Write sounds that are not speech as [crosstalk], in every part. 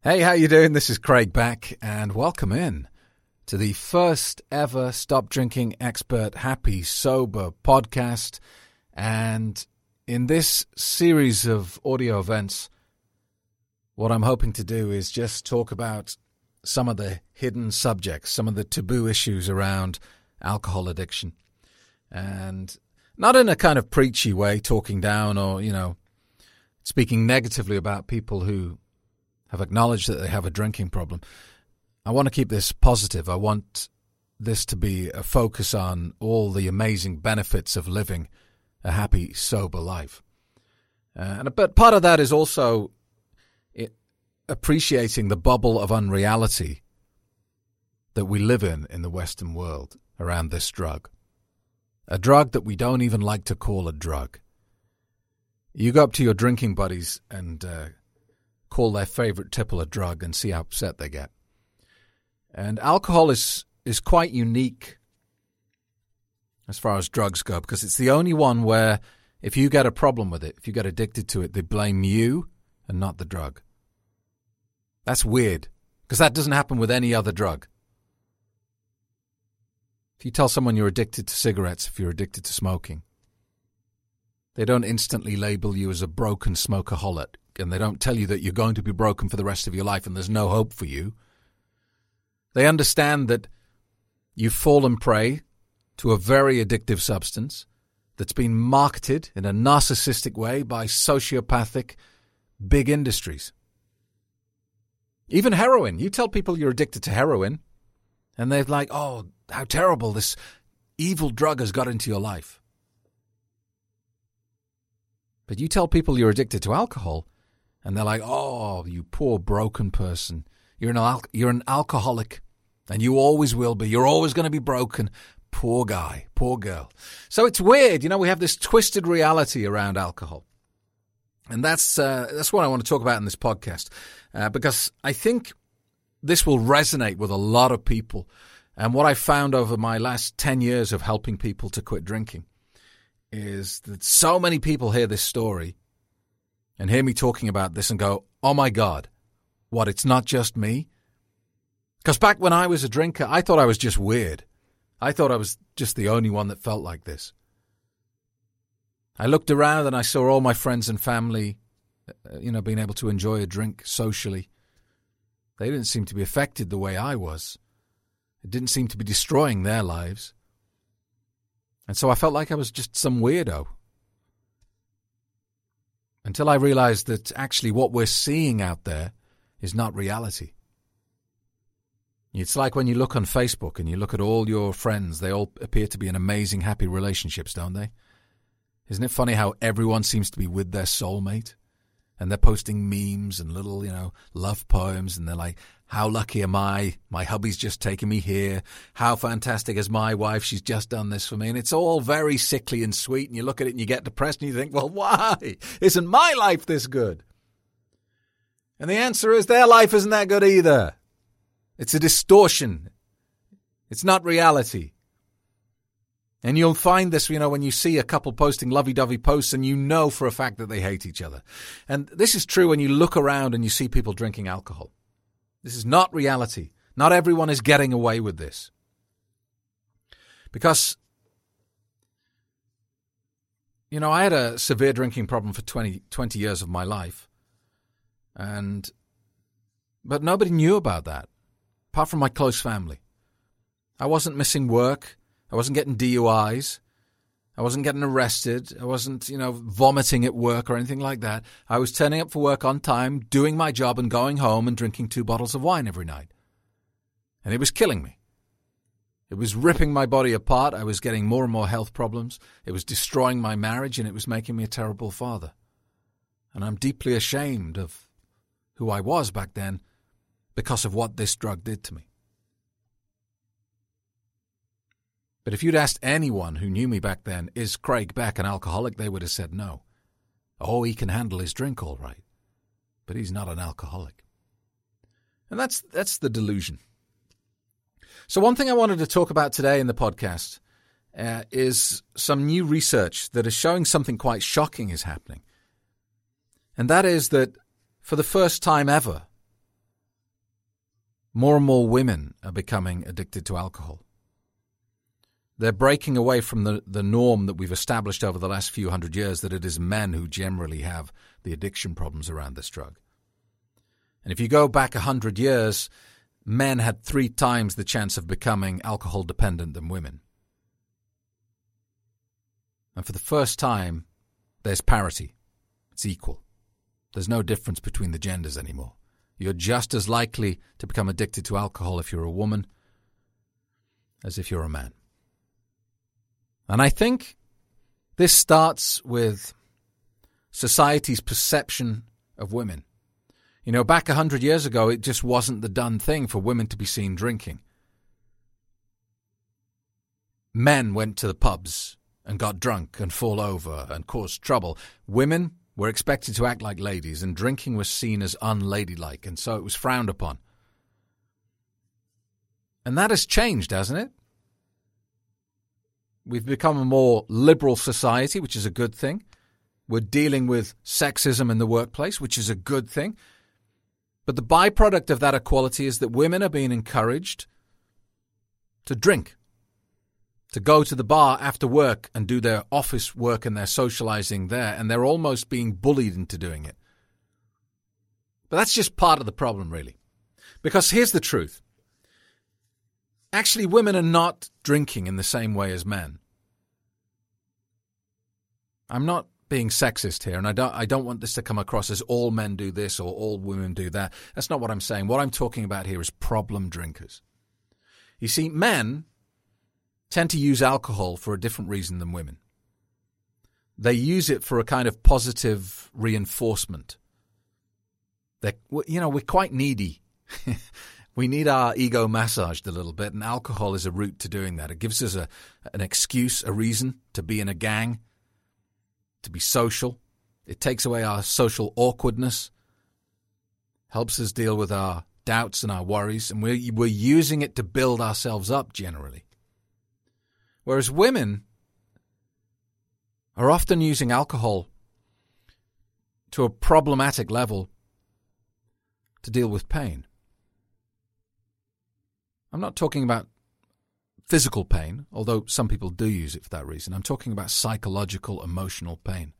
Hey, how you doing? This is Craig Beck and welcome in to the first ever Stop Drinking Expert Happy Sober podcast. And in this series of audio events, what I'm hoping to do is just talk about some of the hidden subjects, some of the taboo issues around alcohol addiction. And not in a kind of preachy way, talking down or, you know, speaking negatively about people who have acknowledged that they have a drinking problem. I want to keep this positive. I want this to be a focus on all the amazing benefits of living a happy, sober life. Uh, and but part of that is also appreciating the bubble of unreality that we live in in the Western world around this drug. A drug that we don't even like to call a drug. You go up to your drinking buddies and uh, call their favorite tipple a drug and see how upset they get. And alcohol is, is quite unique as far as drugs go because it's the only one where if you get a problem with it, if you get addicted to it, they blame you and not the drug. That's weird because that doesn't happen with any other drug. If you tell someone you're addicted to cigarettes, if you're addicted to smoking, they don't instantly label you as a broken smokeaholic and they don't tell you that you're going to be broken for the rest of your life and there's no hope for you. They understand that you've fallen prey to a very addictive substance that's been marketed in a narcissistic way by sociopathic big industries. Even heroin. You tell people you're addicted to heroin, and they're like, oh, how terrible this evil drug has got into your life. But you tell people you're addicted to alcohol, and they're like, "Oh, you poor broken person. You're an al- you're an alcoholic, and you always will be. You're always going to be broken. Poor guy, poor girl." So it's weird, you know. We have this twisted reality around alcohol, and that's uh, that's what I want to talk about in this podcast, uh, because I think this will resonate with a lot of people. And what I found over my last 10 years of helping people to quit drinking is that so many people hear this story and hear me talking about this and go, oh my God, what, it's not just me? Because back when I was a drinker, I thought I was just weird. I thought I was just the only one that felt like this. I looked around and I saw all my friends and family, uh, you know, being able to enjoy a drink socially. They didn't seem to be affected the way I was. It didn't seem to be destroying their lives. And so I felt like I was just some weirdo until I realized that actually what we're seeing out there is not reality. It's like when you look on Facebook and you look at all your friends, they all appear to be in amazing, happy relationships, don't they? Isn't it funny how everyone seems to be with their soulmate? And they're posting memes and little, you know, love poems, and they're like, how lucky am I? My hubby's just taken me here. How fantastic is my wife? She's just done this for me. And it's all very sickly and sweet. And you look at it and you get depressed and you think, well, why? Isn't my life this good? And the answer is their life isn't that good either. It's a distortion. It's not reality. And you'll find this, you know, when you see a couple posting lovey dovey posts and you know for a fact that they hate each other. And this is true when you look around and you see people drinking alcohol. This is not reality. Not everyone is getting away with this. Because, you know, I had a severe drinking problem for 20, 20 years of my life. And, but nobody knew about that, apart from my close family. I wasn't missing work. I wasn't getting DUIs. I wasn't getting arrested. I wasn't, you know, vomiting at work or anything like that. I was turning up for work on time, doing my job, and going home and drinking two bottles of wine every night. And it was killing me. It was ripping my body apart. I was getting more and more health problems. It was destroying my marriage, and it was making me a terrible father. And I'm deeply ashamed of who I was back then because of what this drug did to me. But if you'd asked anyone who knew me back then, is Craig Beck an alcoholic, they would have said no. Oh, he can handle his drink all right, but he's not an alcoholic. And that's, that's the delusion. So, one thing I wanted to talk about today in the podcast uh, is some new research that is showing something quite shocking is happening. And that is that for the first time ever, more and more women are becoming addicted to alcohol. They're breaking away from the, the norm that we've established over the last few hundred years that it is men who generally have the addiction problems around this drug. And if you go back a hundred years, men had three times the chance of becoming alcohol dependent than women. And for the first time, there's parity. It's equal. There's no difference between the genders anymore. You're just as likely to become addicted to alcohol if you're a woman as if you're a man. And I think this starts with society's perception of women. You know, back a hundred years ago, it just wasn't the done thing for women to be seen drinking. Men went to the pubs and got drunk and fall over and caused trouble. Women were expected to act like ladies, and drinking was seen as unladylike, and so it was frowned upon. And that has changed, hasn't it? We've become a more liberal society, which is a good thing. We're dealing with sexism in the workplace, which is a good thing. But the byproduct of that equality is that women are being encouraged to drink to go to the bar after work and do their office work and their socializing there, and they're almost being bullied into doing it. But that's just part of the problem, really. Because here's the truth actually, women are not drinking in the same way as men. I'm not being sexist here, and I don't, I don't want this to come across as all men do this or all women do that. That's not what I'm saying. What I'm talking about here is problem drinkers. You see, men tend to use alcohol for a different reason than women. They use it for a kind of positive reinforcement. They, you know, we're quite needy. [laughs] we need our ego massaged a little bit, and alcohol is a route to doing that. It gives us a, an excuse, a reason to be in a gang, to be social. It takes away our social awkwardness, helps us deal with our doubts and our worries, and we're, we're using it to build ourselves up generally. Whereas women are often using alcohol to a problematic level to deal with pain. I'm not talking about physical pain, although some people do use it for that reason. I'm talking about psychological, emotional pain.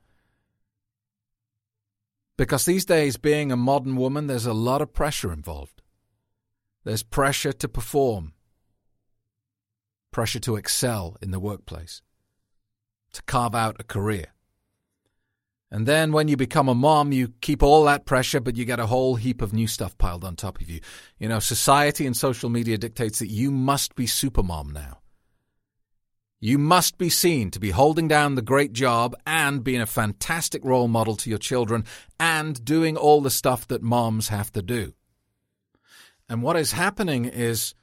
Because these days, being a modern woman, there's a lot of pressure involved. There's pressure to perform, pressure to excel in the workplace, to carve out a career. And then when you become a mom, you keep all that pressure, but you get a whole heap of new stuff piled on top of you. You know, society and social media dictates that you must be supermom now. You must be seen to be holding down the great job and being a fantastic role model to your children and doing all the stuff that moms have to do. And what is happening is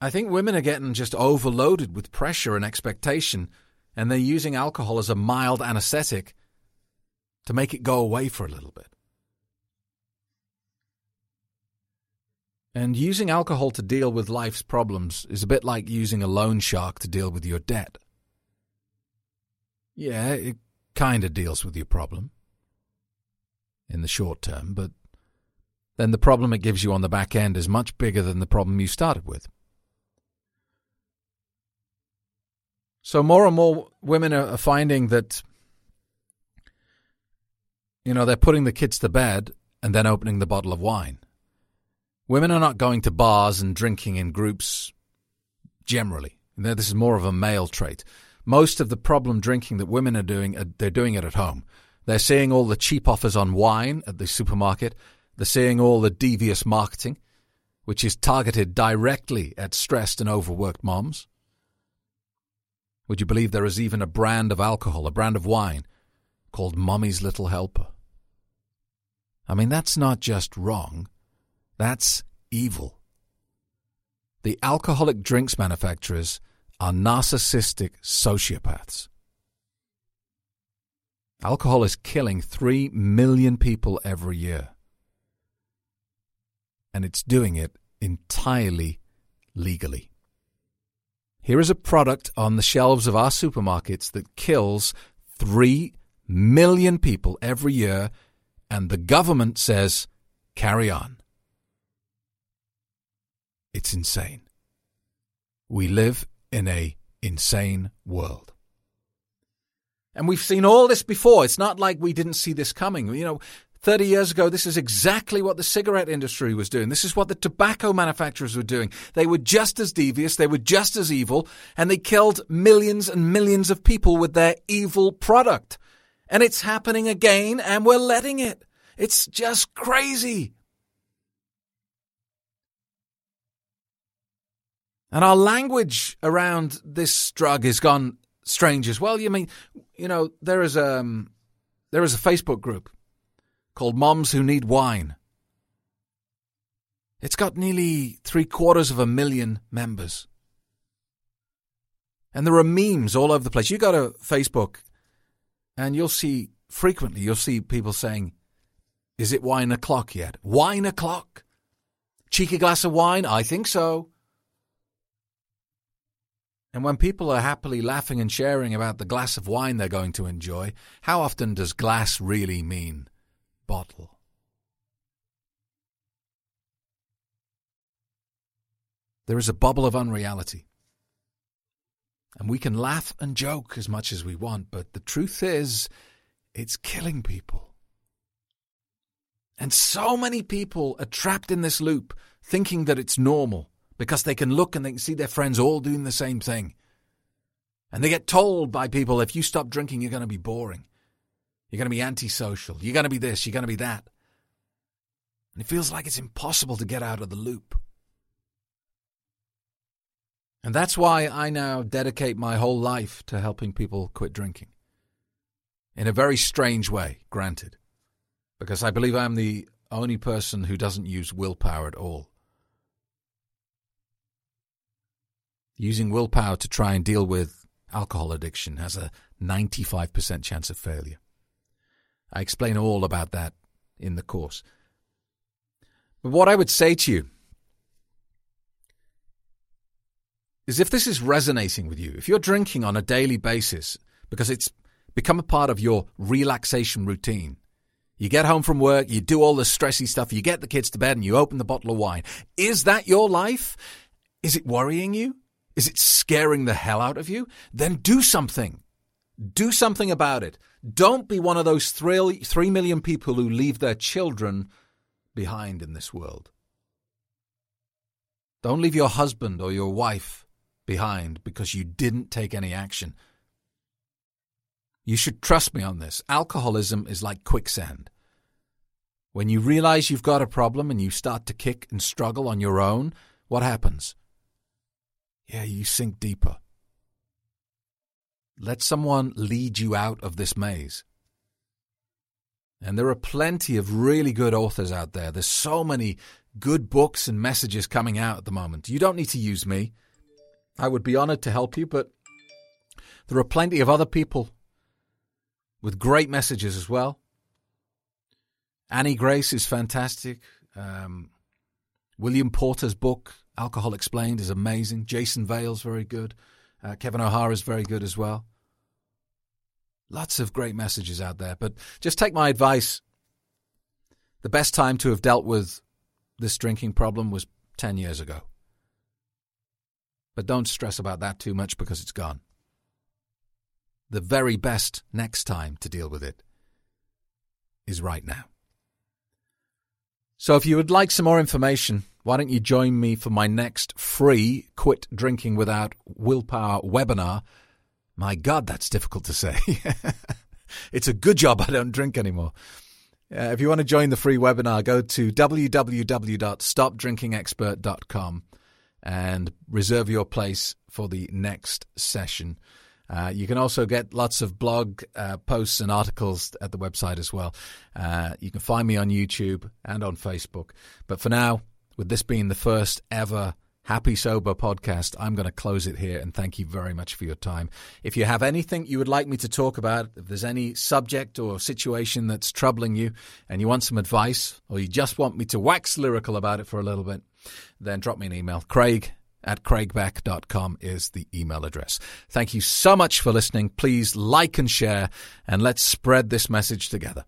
I think women are getting just overloaded with pressure and expectation, and they're using alcohol as a mild anesthetic to make it go away for a little bit. And using alcohol to deal with life's problems is a bit like using a loan shark to deal with your debt. Yeah, it kind of deals with your problem in the short term, but then the problem it gives you on the back end is much bigger than the problem you started with. So more and more women are finding that, you know, they're putting the kids to bed and then opening the bottle of wine. Women are not going to bars and drinking in groups generally. This is more of a male trait. Most of the problem drinking that women are doing, uh, they're doing it at home. They're seeing all the cheap offers on wine at the supermarket. They're seeing all the devious marketing, which is targeted directly at stressed and overworked moms. Would you believe there is even a brand of alcohol, a brand of wine, called Mommy's Little Helper? I mean, that's not just wrong, that's evil. The alcoholic drinks manufacturers are narcissistic sociopaths. Alcohol is killing 3 million people every year. And it's doing it entirely legally. Here is a product on the shelves of our supermarkets that kills 3 million people every year, and the government says, carry on. It's insane. We live in a insane world. And we've seen all this before. It's not like we didn't see this coming. You know, 30 years ago, this is exactly what the cigarette industry was doing. This is what the tobacco manufacturers were doing. They were just as devious, they were just as evil, and they killed millions and millions of people with their evil product. And it's happening again, and we're letting it. It's just crazy. And our language around this drug has gone strange as well. You mean, you know, there is a um, there is a Facebook group called Moms Who Need Wine. It's got nearly three quarters of a million members. And there are memes all over the place. You go to Facebook and you'll see frequently, you'll see people saying, Is it wine o'clock yet? Wine o'clock? Cheeky glass of wine? I think so. And when people are happily laughing and sharing about the glass of wine they're going to enjoy, how often does glass really mean bottle? There is a bubble of unreality. And we can laugh and joke as much as we want, but the truth is, it's killing people. And so many people are trapped in this loop, thinking that it's normal because they can look and they can see their friends all doing the same thing. And they get told by people if you stop drinking, you're going to be boring. You're going to be antisocial. You're going to be this. You're going to be that. And it feels like it's impossible to get out of the loop. And that's why I now dedicate my whole life to helping people quit drinking. In a very strange way, granted. Because I believe I'm the only person who doesn't use willpower at all. Using willpower to try and deal with alcohol addiction has a 95% chance of failure. I explain all about that in the course. But what I would say to you is if this is resonating with you, if you're drinking on a daily basis because it's become a part of your relaxation routine, you get home from work, you do all the stressy stuff, you get the kids to bed, and you open the bottle of wine. Is that your life? Is it worrying you? Is it scaring the hell out of you? Then do something. Do something about it. Don't be one of those three, three million people who leave their children behind in this world. Don't leave your husband or your wife behind because you didn't take any action. You should trust me on this. Alcoholism is like quicksand. When you realize you've got a problem and you start to kick and struggle on your own, what happens? yeah, you sink deeper. Let someone lead you out of this maze. And there are plenty of really good authors out there. There's so many good books and messages coming out at the moment. You don't need to use me. I would be honored to help you, but there are plenty of other people with great messages as well. Annie Grace is fantastic. Um, William Porter's book, Alcohol Explained is amazing. Jason Vale's very good. Uh, Kevin O'Hara is very good as well. Lots of great messages out there. But just take my advice. The best time to have dealt with this drinking problem was 10 years ago. But don't stress about that too much because it's gone. The very best next time to deal with it is right now. So if you would like some more information, why don't you join me for my next free Quit Drinking Without Willpower webinar? My God, that's difficult to say. [laughs] it's a good job I don't drink anymore. Uh, if you want to join the free webinar, go to www.stopdrinkingexpert.com and reserve your place for the next session. Uh, you can also get lots of blog uh, posts and articles at the website as well. Uh, you can find me on YouTube and on Facebook. But for now, with this being the first ever Happy Sober podcast, I'm going to close it here and thank you very much for your time. If you have anything you would like me to talk about, if there's any subject or situation that's troubling you and you want some advice or you just want me to wax lyrical about it for a little bit, then drop me an email. Craig at craigbeck.com is the email address. Thank you so much for listening. Please like and share and let's spread this message together.